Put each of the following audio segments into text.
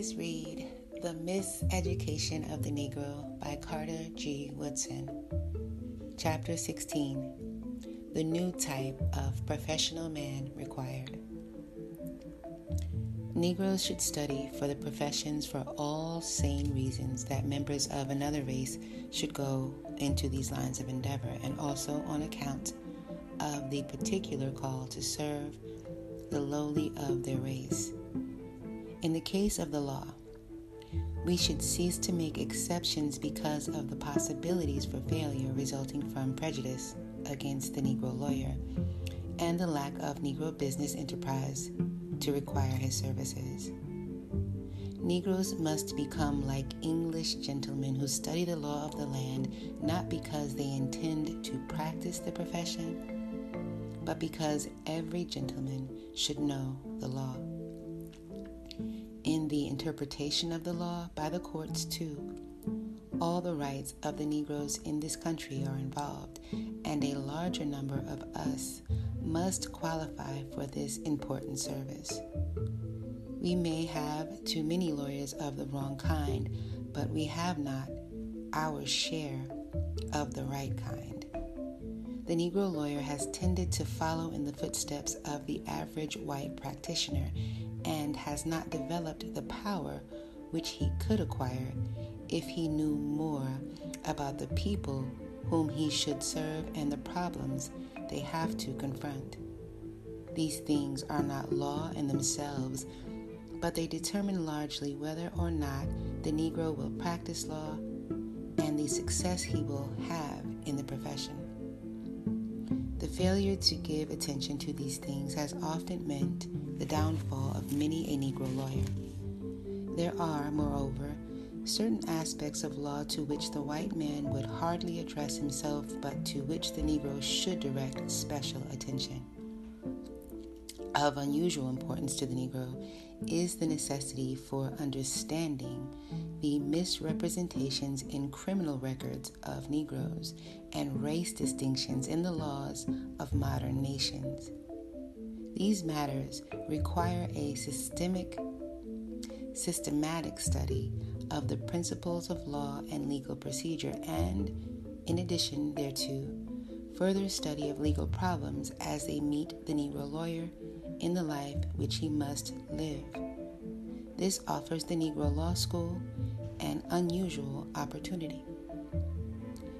today's read The Miseducation of the Negro by Carter G. Woodson. Chapter 16 The New Type of Professional Man Required. Negroes should study for the professions for all sane reasons that members of another race should go into these lines of endeavor, and also on account of the particular call to serve the lowly of their race. In the case of the law, we should cease to make exceptions because of the possibilities for failure resulting from prejudice against the Negro lawyer and the lack of Negro business enterprise to require his services. Negroes must become like English gentlemen who study the law of the land not because they intend to practice the profession, but because every gentleman should know the law in the interpretation of the law by the courts, too. All the rights of the Negroes in this country are involved, and a larger number of us must qualify for this important service. We may have too many lawyers of the wrong kind, but we have not our share of the right kind. The Negro lawyer has tended to follow in the footsteps of the average white practitioner and has not developed the power which he could acquire if he knew more about the people whom he should serve and the problems they have to confront. These things are not law in themselves, but they determine largely whether or not the Negro will practice law and the success he will have in the profession. Failure to give attention to these things has often meant the downfall of many a Negro lawyer. There are, moreover, certain aspects of law to which the white man would hardly address himself, but to which the Negro should direct special attention. Of unusual importance to the Negro is the necessity for understanding the misrepresentations in criminal records of Negroes and race distinctions in the laws of modern nations. These matters require a systemic, systematic study of the principles of law and legal procedure, and, in addition thereto, further study of legal problems as they meet the Negro lawyer in the life which he must live. This offers the Negro Law School an unusual opportunity.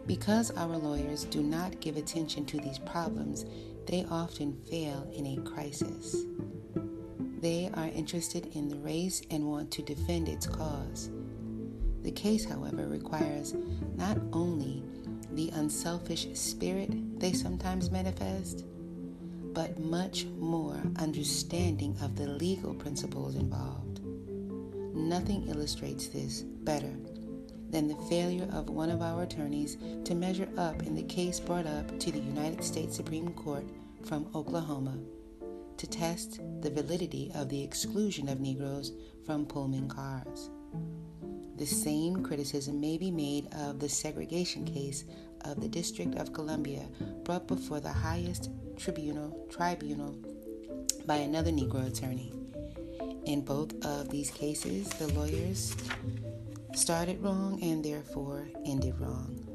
Because our lawyers do not give attention to these problems, they often fail in a crisis. They are interested in the race and want to defend its cause. The case, however, requires not only the unselfish spirit they sometimes manifest, but much more understanding of the legal principles involved. Nothing illustrates this better than the failure of one of our attorneys to measure up in the case brought up to the United States Supreme Court from Oklahoma to test the validity of the exclusion of Negroes from Pullman cars. The same criticism may be made of the segregation case of the District of Columbia brought before the highest tribunal tribunal by another Negro attorney. In both of these cases, the lawyers started wrong and therefore ended wrong.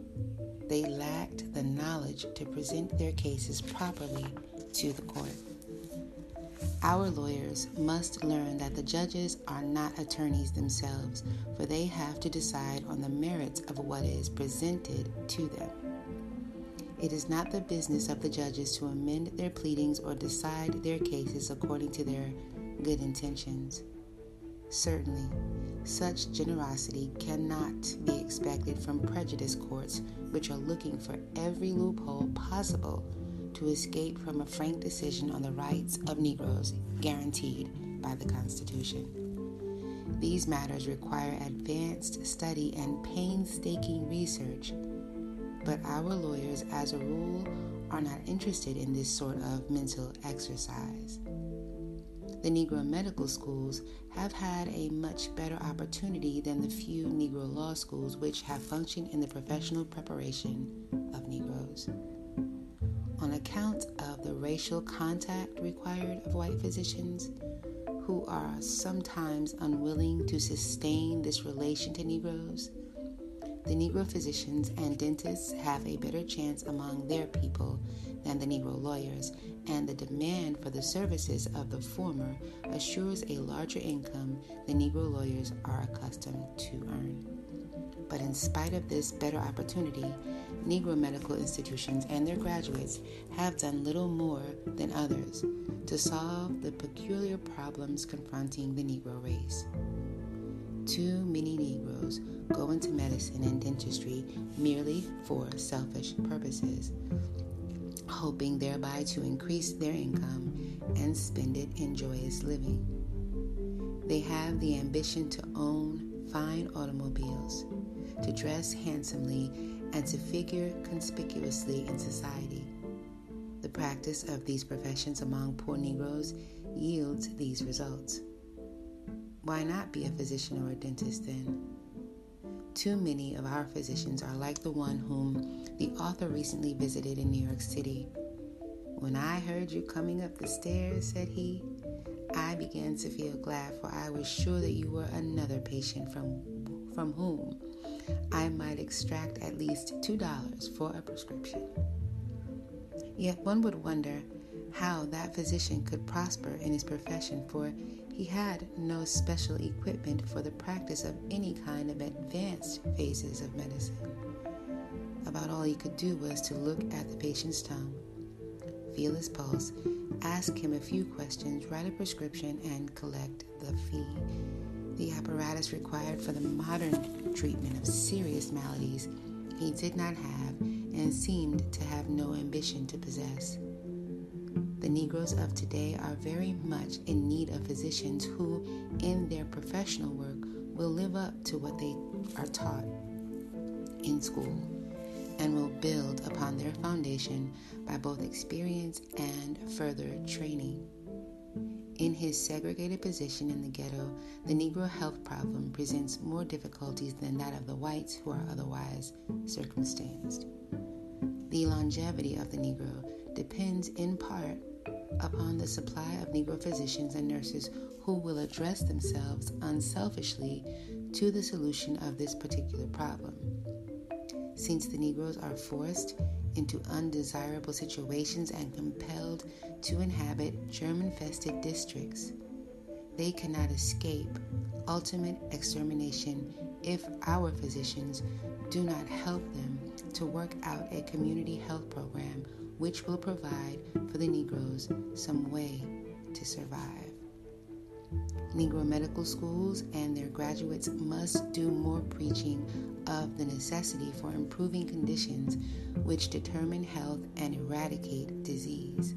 They lacked the knowledge to present their cases properly to the court. Our lawyers must learn that the judges are not attorneys themselves, for they have to decide on the merits of what is presented to them. It is not the business of the judges to amend their pleadings or decide their cases according to their good intentions. Certainly, such generosity cannot be expected from prejudice courts, which are looking for every loophole possible to escape from a frank decision on the rights of Negroes guaranteed by the Constitution. These matters require advanced study and painstaking research, but our lawyers, as a rule, are not interested in this sort of mental exercise. The Negro medical schools have had a much better opportunity than the few Negro law schools which have functioned in the professional preparation of Negroes. On account of the racial contact required of white physicians, who are sometimes unwilling to sustain this relation to Negroes, the Negro physicians and dentists have a better chance among their people than the Negro lawyers, and the demand for the services of the former assures a larger income than Negro lawyers are accustomed to earn. But in spite of this better opportunity, Negro medical institutions and their graduates have done little more than others to solve the peculiar problems confronting the Negro race. Too many Negroes go into medicine and dentistry merely for selfish purposes, hoping thereby to increase their income and spend it in joyous living. They have the ambition to own fine automobiles, to dress handsomely, and to figure conspicuously in society. The practice of these professions among poor Negroes yields these results. Why not be a physician or a dentist then? Too many of our physicians are like the one whom the author recently visited in New York City. When I heard you coming up the stairs, said he, I began to feel glad, for I was sure that you were another patient from, from whom I might extract at least $2 for a prescription. Yet one would wonder how that physician could prosper in his profession, for he had no special equipment for the practice of any kind of advanced phases of medicine. About all he could do was to look at the patient's tongue, feel his pulse, ask him a few questions, write a prescription, and collect the fee the apparatus required for the modern treatment of serious maladies he did not have and seemed to have no ambition to possess. The Negroes of today are very much in need of physicians who, in their professional work, will live up to what they are taught in school and will build upon their foundation by both experience and further training. In his segregated position in the ghetto, the Negro health problem presents more difficulties than that of the whites who are otherwise circumstanced. The longevity of the Negro depends in part upon the supply of Negro physicians and nurses who will address themselves unselfishly to the solution of this particular problem. Since the Negroes are forced into undesirable situations and compelled to inhabit germ infested districts. They cannot escape ultimate extermination if our physicians do not help them to work out a community health program which will provide for the Negroes some way to survive. Negro medical schools and their graduates must do more preaching of the necessity for improving conditions which determine health and eradicate disease.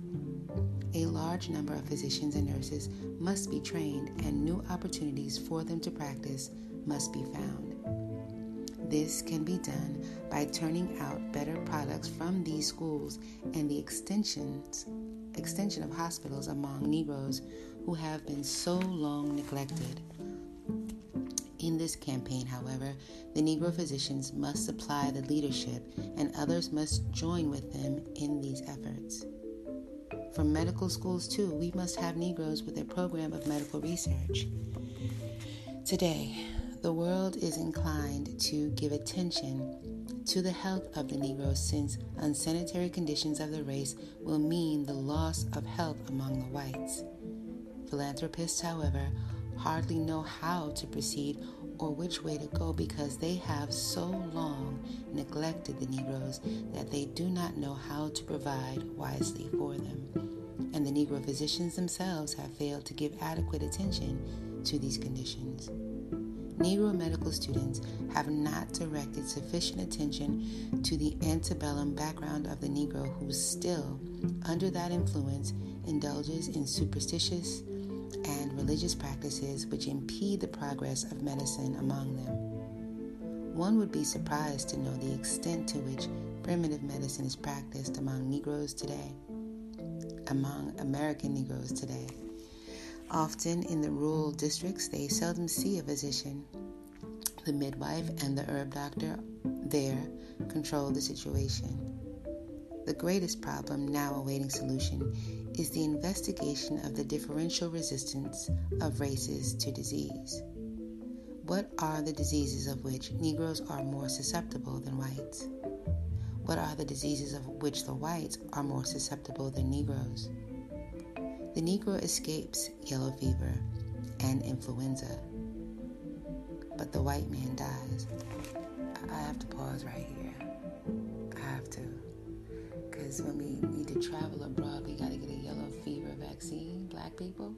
A large number of physicians and nurses must be trained, and new opportunities for them to practice must be found. This can be done by turning out better products from these schools and the extensions, extension of hospitals among Negroes who have been so long neglected. In this campaign, however, the Negro physicians must supply the leadership and others must join with them in these efforts. From medical schools, too, we must have Negroes with a program of medical research. Today, the world is inclined to give attention to the health of the Negro since unsanitary conditions of the race will mean the loss of health among the whites. Philanthropists, however, hardly know how to proceed or which way to go because they have so long neglected the Negroes that they do not know how to provide wisely for them. And the Negro physicians themselves have failed to give adequate attention to these conditions. Negro medical students have not directed sufficient attention to the antebellum background of the Negro who still, under that influence, indulges in superstitious and religious practices which impede the progress of medicine among them. One would be surprised to know the extent to which primitive medicine is practiced among Negroes today, among American Negroes today. Often in the rural districts, they seldom see a physician. The midwife and the herb doctor there control the situation. The greatest problem now awaiting solution is the investigation of the differential resistance of races to disease. What are the diseases of which Negroes are more susceptible than whites? What are the diseases of which the whites are more susceptible than Negroes? The Negro escapes yellow fever and influenza, but the white man dies. I have to pause right here. I have to. Because when we need to travel abroad, we got to get a yellow fever vaccine, black people.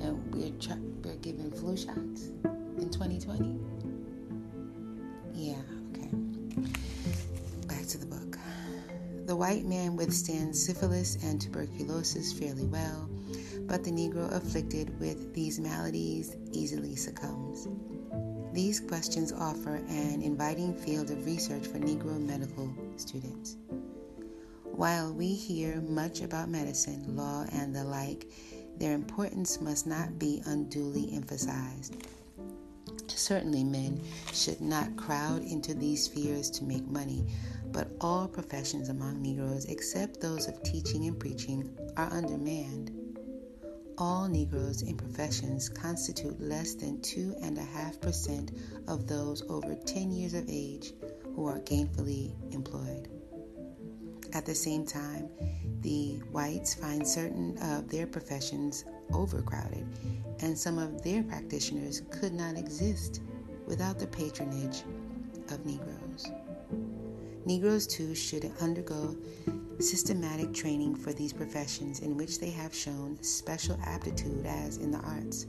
And we're, tra- we're giving flu shots in 2020? Yeah, okay. Back to the book. The white man withstands syphilis and tuberculosis fairly well, but the Negro afflicted with these maladies easily succumbs. These questions offer an inviting field of research for Negro medical students. While we hear much about medicine, law, and the like, their importance must not be unduly emphasized. Certainly, men should not crowd into these spheres to make money, but all professions among Negroes, except those of teaching and preaching, are undermanned. All Negroes in professions constitute less than 2.5% of those over 10 years of age who are gainfully employed. At the same time, the whites find certain of their professions overcrowded, and some of their practitioners could not exist without the patronage of Negroes. Negroes, too, should undergo systematic training for these professions in which they have shown special aptitude, as in the arts.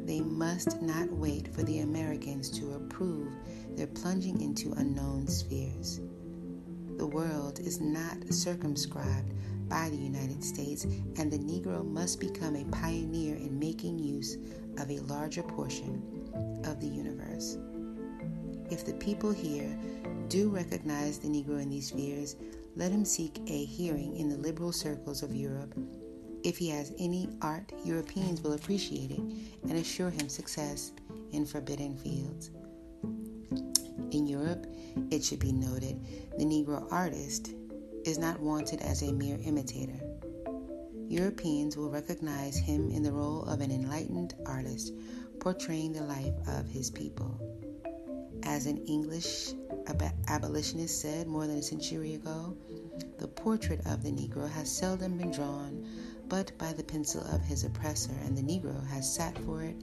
They must not wait for the Americans to approve their plunging into unknown spheres. The world is not circumscribed by the United States, and the Negro must become a pioneer in making use of a larger portion of the universe. If the people here do recognize the Negro in these spheres, let him seek a hearing in the liberal circles of Europe. If he has any art, Europeans will appreciate it and assure him success in forbidden fields. In Europe, it should be noted, the Negro artist is not wanted as a mere imitator. Europeans will recognize him in the role of an enlightened artist portraying the life of his people. As an English ab- abolitionist said more than a century ago, the portrait of the Negro has seldom been drawn but by the pencil of his oppressor, and the Negro has sat for it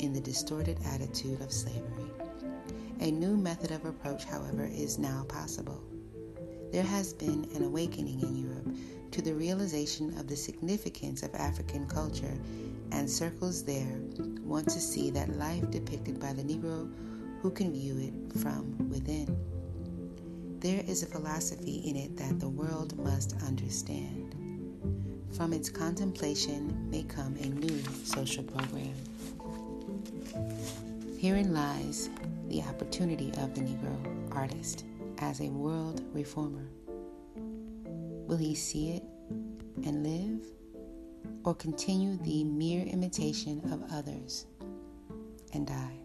in the distorted attitude of slavery. A new method of approach, however, is now possible there has been an awakening in Europe to the realization of the significance of African culture, and circles there want to see that life depicted by the Negro who can view it from within. There is a philosophy in it that the world must understand. From its contemplation may come a new social program. Herein lies the opportunity of the Negro artist as a world reformer? Will he see it and live, or continue the mere imitation of others and die?